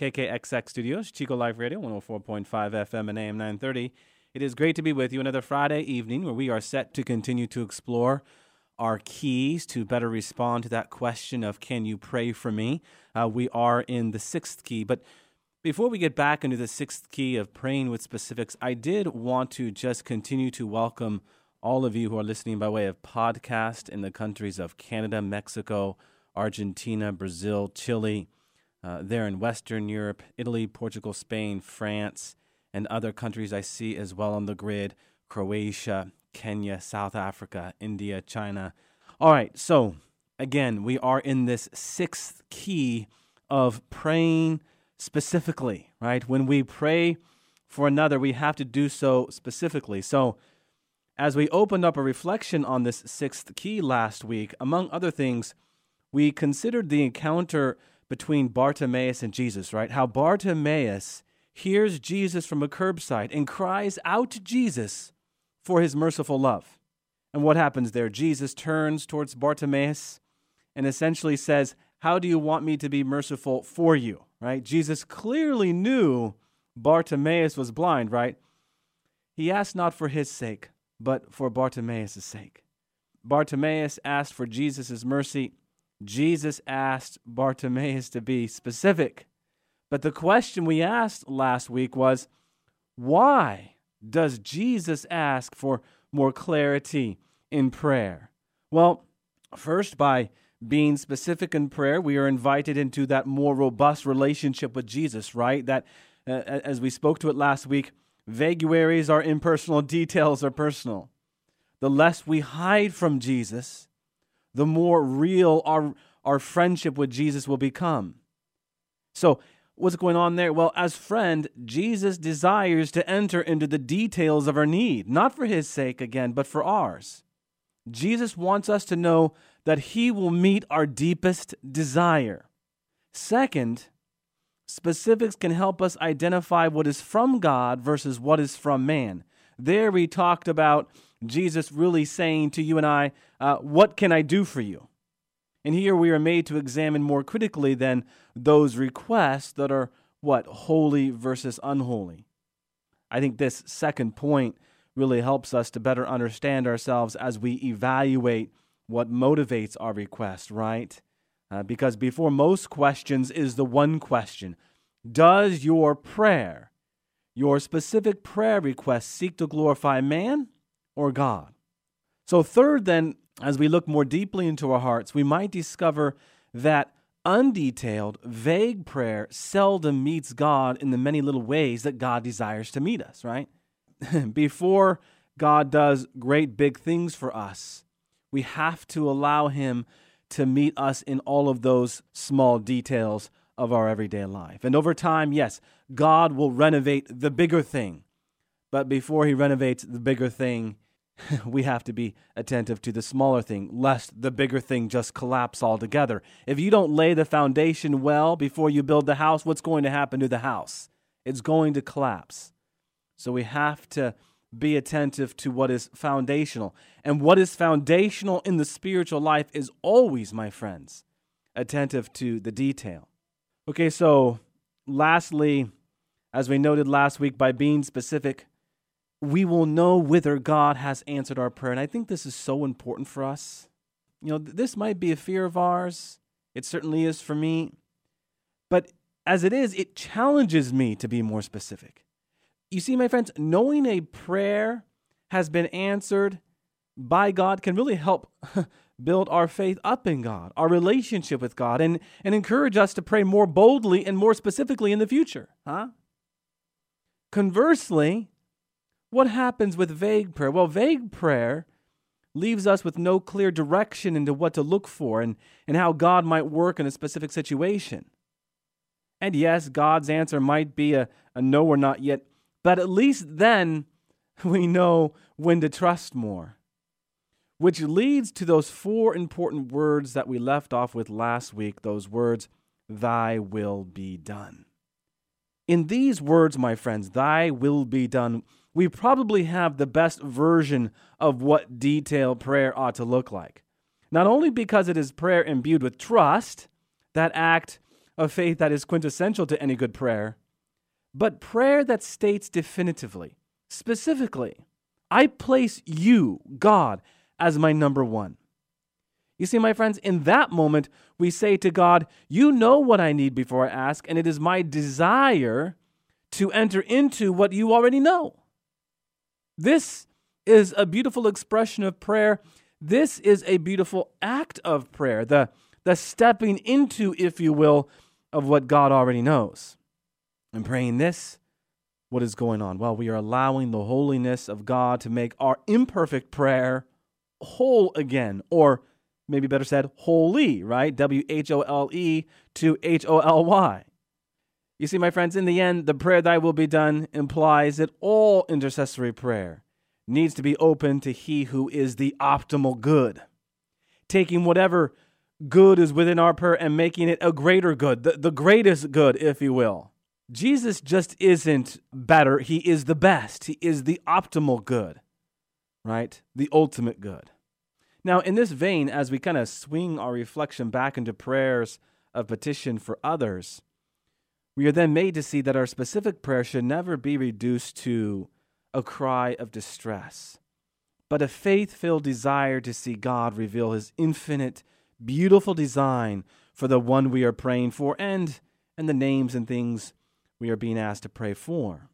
KKXX Studios, Chico Live Radio, 104.5 FM and AM 930. It is great to be with you another Friday evening where we are set to continue to explore our keys to better respond to that question of can you pray for me? Uh, we are in the sixth key. But before we get back into the sixth key of praying with specifics, I did want to just continue to welcome all of you who are listening by way of podcast in the countries of Canada, Mexico, Argentina, Brazil, Chile uh, there in Western Europe, Italy, Portugal, Spain, France, and other countries I see as well on the grid Croatia, Kenya, South Africa, India, China. All right, so again, we are in this sixth key of praying specifically, right? When we pray for another, we have to do so specifically. So, as we opened up a reflection on this sixth key last week, among other things, we considered the encounter between Bartimaeus and Jesus, right? How Bartimaeus hears Jesus from a curbside and cries out to Jesus for his merciful love. And what happens there? Jesus turns towards Bartimaeus and essentially says, How do you want me to be merciful for you? Right? Jesus clearly knew Bartimaeus was blind, right? He asked not for his sake, but for Bartimaeus' sake. Bartimaeus asked for Jesus' mercy Jesus asked Bartimaeus to be specific. But the question we asked last week was why does Jesus ask for more clarity in prayer? Well, first, by being specific in prayer, we are invited into that more robust relationship with Jesus, right? That, uh, as we spoke to it last week, vaguaries are impersonal, details are personal. The less we hide from Jesus, the more real our, our friendship with Jesus will become. So, what's going on there? Well, as friend, Jesus desires to enter into the details of our need, not for his sake again, but for ours. Jesus wants us to know that he will meet our deepest desire. Second, specifics can help us identify what is from God versus what is from man. There we talked about Jesus really saying to you and I, uh, What can I do for you? And here we are made to examine more critically than those requests that are what? Holy versus unholy. I think this second point really helps us to better understand ourselves as we evaluate what motivates our request, right? Uh, because before most questions is the one question Does your prayer, your specific prayer request, seek to glorify man or God. So, third, then, as we look more deeply into our hearts, we might discover that undetailed, vague prayer seldom meets God in the many little ways that God desires to meet us, right? Before God does great big things for us, we have to allow Him to meet us in all of those small details of our everyday life. And over time, yes, God will renovate the bigger thing. But before He renovates the bigger thing, we have to be attentive to the smaller thing, lest the bigger thing just collapse altogether. If you don't lay the foundation well before you build the house, what's going to happen to the house? It's going to collapse. So we have to be attentive to what is foundational. And what is foundational in the spiritual life is always, my friends, attentive to the detail. Okay, so lastly, as we noted last week, by being specific, we will know whether God has answered our prayer. And I think this is so important for us. You know, this might be a fear of ours. It certainly is for me. But as it is, it challenges me to be more specific. You see, my friends, knowing a prayer has been answered by God can really help build our faith up in God, our relationship with God, and, and encourage us to pray more boldly and more specifically in the future. Huh? Conversely, what happens with vague prayer? Well, vague prayer leaves us with no clear direction into what to look for and, and how God might work in a specific situation. And yes, God's answer might be a, a no or not yet But at least then we know when to trust more. Which leads to those four important words that we left off with last week those words, Thy will be done. In these words, my friends, Thy will be done, we probably have the best version of what detailed prayer ought to look like. Not only because it is prayer imbued with trust, that act of faith that is quintessential to any good prayer, but prayer that states definitively, specifically, I place you, God, as my number one. You see, my friends, in that moment, we say to God, You know what I need before I ask, and it is my desire to enter into what you already know. This is a beautiful expression of prayer. This is a beautiful act of prayer, the, the stepping into, if you will, of what God already knows. And praying this, what is going on? Well, we are allowing the holiness of God to make our imperfect prayer whole again, or maybe better said, holy, right? W H O L E to H O L Y. You see, my friends, in the end, the prayer thy will be done implies that all intercessory prayer needs to be open to he who is the optimal good. Taking whatever good is within our prayer and making it a greater good, the, the greatest good, if you will. Jesus just isn't better, he is the best. He is the optimal good, right? The ultimate good. Now, in this vein, as we kind of swing our reflection back into prayers of petition for others, we are then made to see that our specific prayer should never be reduced to a cry of distress, but a faith filled desire to see God reveal his infinite, beautiful design for the one we are praying for and, and the names and things we are being asked to pray for.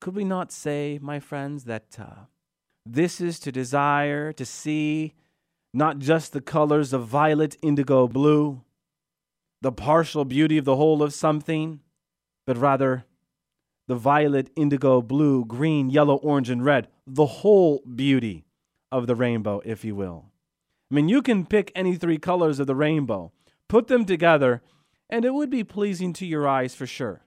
Could we not say, my friends, that uh, this is to desire to see not just the colors of violet, indigo, blue, the partial beauty of the whole of something, but rather the violet, indigo, blue, green, yellow, orange, and red, the whole beauty of the rainbow, if you will. I mean, you can pick any three colors of the rainbow, put them together, and it would be pleasing to your eyes for sure.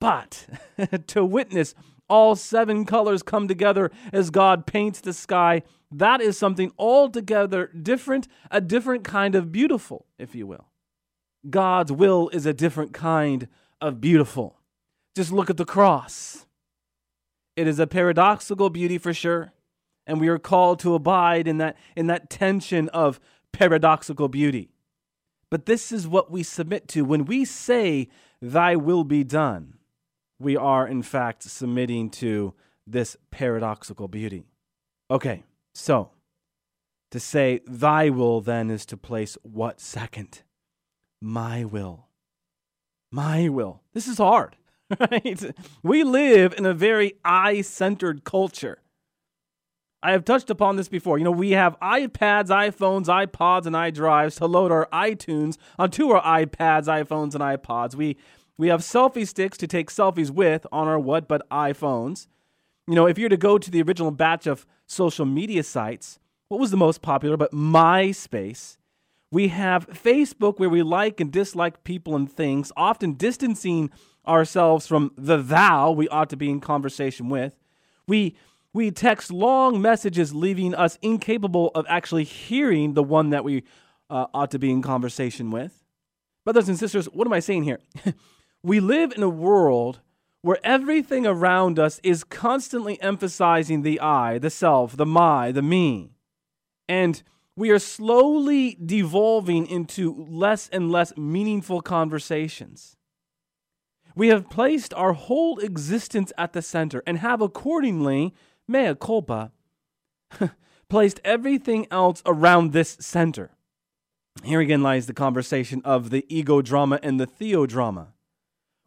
But to witness all seven colors come together as God paints the sky, that is something altogether different, a different kind of beautiful, if you will. God's will is a different kind of beautiful. Just look at the cross. It is a paradoxical beauty for sure, and we are called to abide in that, in that tension of paradoxical beauty. But this is what we submit to. When we say, Thy will be done, we are in fact submitting to this paradoxical beauty. Okay, so to say, Thy will then is to place what second? My will. My will. This is hard. right? We live in a very I centered culture. I have touched upon this before. You know, we have iPads, iPhones, iPods, and iDrives to load our iTunes onto our iPads, iPhones, and iPods. We we have selfie sticks to take selfies with on our what but iPhones. You know, if you're to go to the original batch of social media sites, what was the most popular but MySpace? We have Facebook where we like and dislike people and things, often distancing ourselves from the thou we ought to be in conversation with. We we text long messages leaving us incapable of actually hearing the one that we uh, ought to be in conversation with. Brothers and sisters, what am I saying here? we live in a world where everything around us is constantly emphasizing the I, the self, the my, the me. And we are slowly devolving into less and less meaningful conversations. We have placed our whole existence at the center and have accordingly, mea culpa, placed everything else around this center. Here again lies the conversation of the ego drama and the theodrama,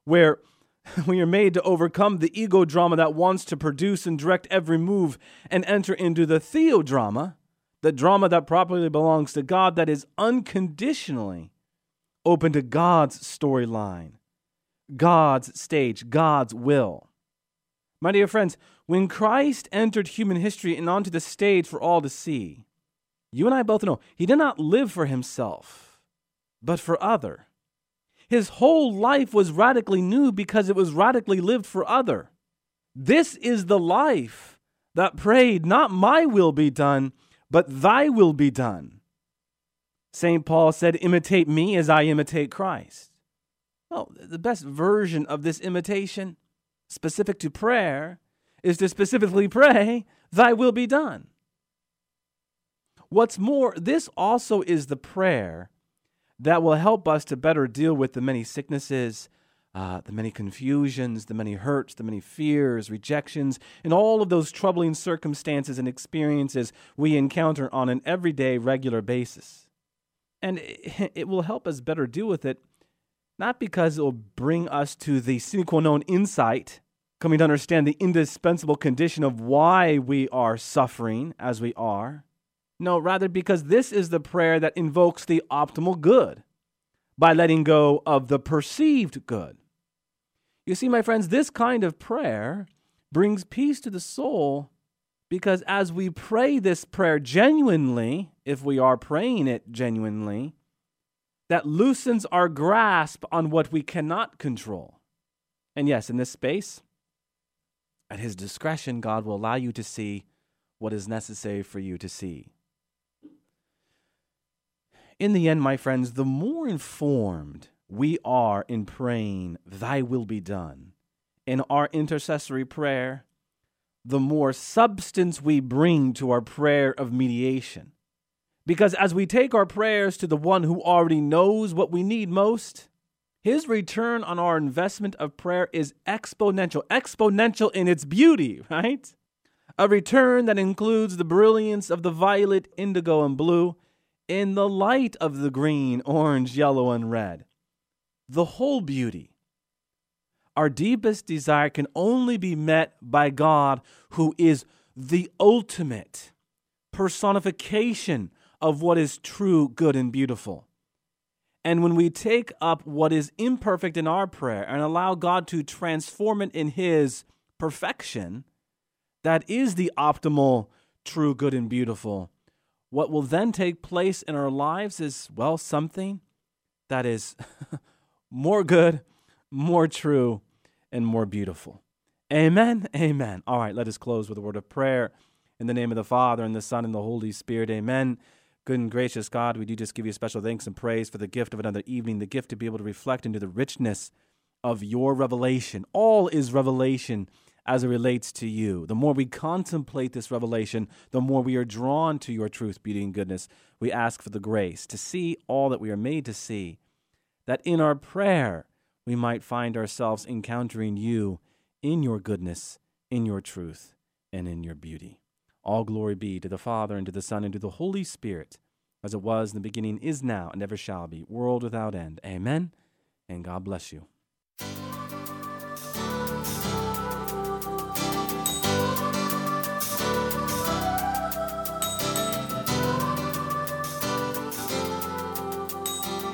where we are made to overcome the ego drama that wants to produce and direct every move and enter into the theodrama, the drama that properly belongs to God, that is unconditionally open to God's storyline God's stage, God's will. My dear friends, when Christ entered human history and onto the stage for all to see, you and I both know he did not live for himself, but for other. His whole life was radically new because it was radically lived for other. This is the life that prayed, Not my will be done, but thy will be done. St. Paul said, Imitate me as I imitate Christ. Oh, well, the best version of this imitation, specific to prayer, is to specifically pray, Thy will be done. What's more, this also is the prayer that will help us to better deal with the many sicknesses, uh, the many confusions, the many hurts, the many fears, rejections, and all of those troubling circumstances and experiences we encounter on an everyday, regular basis. And it will help us better deal with it, not because it will bring us to the sine qua non insight, coming to understand the indispensable condition of why we are suffering as we are. No, rather because this is the prayer that invokes the optimal good by letting go of the perceived good. You see, my friends, this kind of prayer brings peace to the soul because as we pray this prayer genuinely, if we are praying it genuinely, that loosens our grasp on what we cannot control. And yes, in this space, at His discretion, God will allow you to see what is necessary for you to see. In the end, my friends, the more informed we are in praying, Thy will be done, in our intercessory prayer, the more substance we bring to our prayer of mediation. Because as we take our prayers to the one who already knows what we need most, his return on our investment of prayer is exponential, exponential in its beauty, right? A return that includes the brilliance of the violet, indigo, and blue in the light of the green, orange, yellow, and red the whole beauty. Our deepest desire can only be met by God, who is the ultimate personification of what is true, good, and beautiful. And when we take up what is imperfect in our prayer and allow God to transform it in His perfection, that is the optimal, true, good, and beautiful. What will then take place in our lives is, well, something that is more good, more true, and more beautiful. Amen. Amen. All right, let us close with a word of prayer. In the name of the Father, and the Son, and the Holy Spirit. Amen. Good and gracious God, we do just give you special thanks and praise for the gift of another evening, the gift to be able to reflect into the richness of your revelation. All is revelation as it relates to you. The more we contemplate this revelation, the more we are drawn to your truth, beauty, and goodness. We ask for the grace to see all that we are made to see that in our prayer we might find ourselves encountering you in your goodness, in your truth, and in your beauty. All glory be to the Father, and to the Son, and to the Holy Spirit, as it was in the beginning, is now, and ever shall be, world without end. Amen. And God bless you.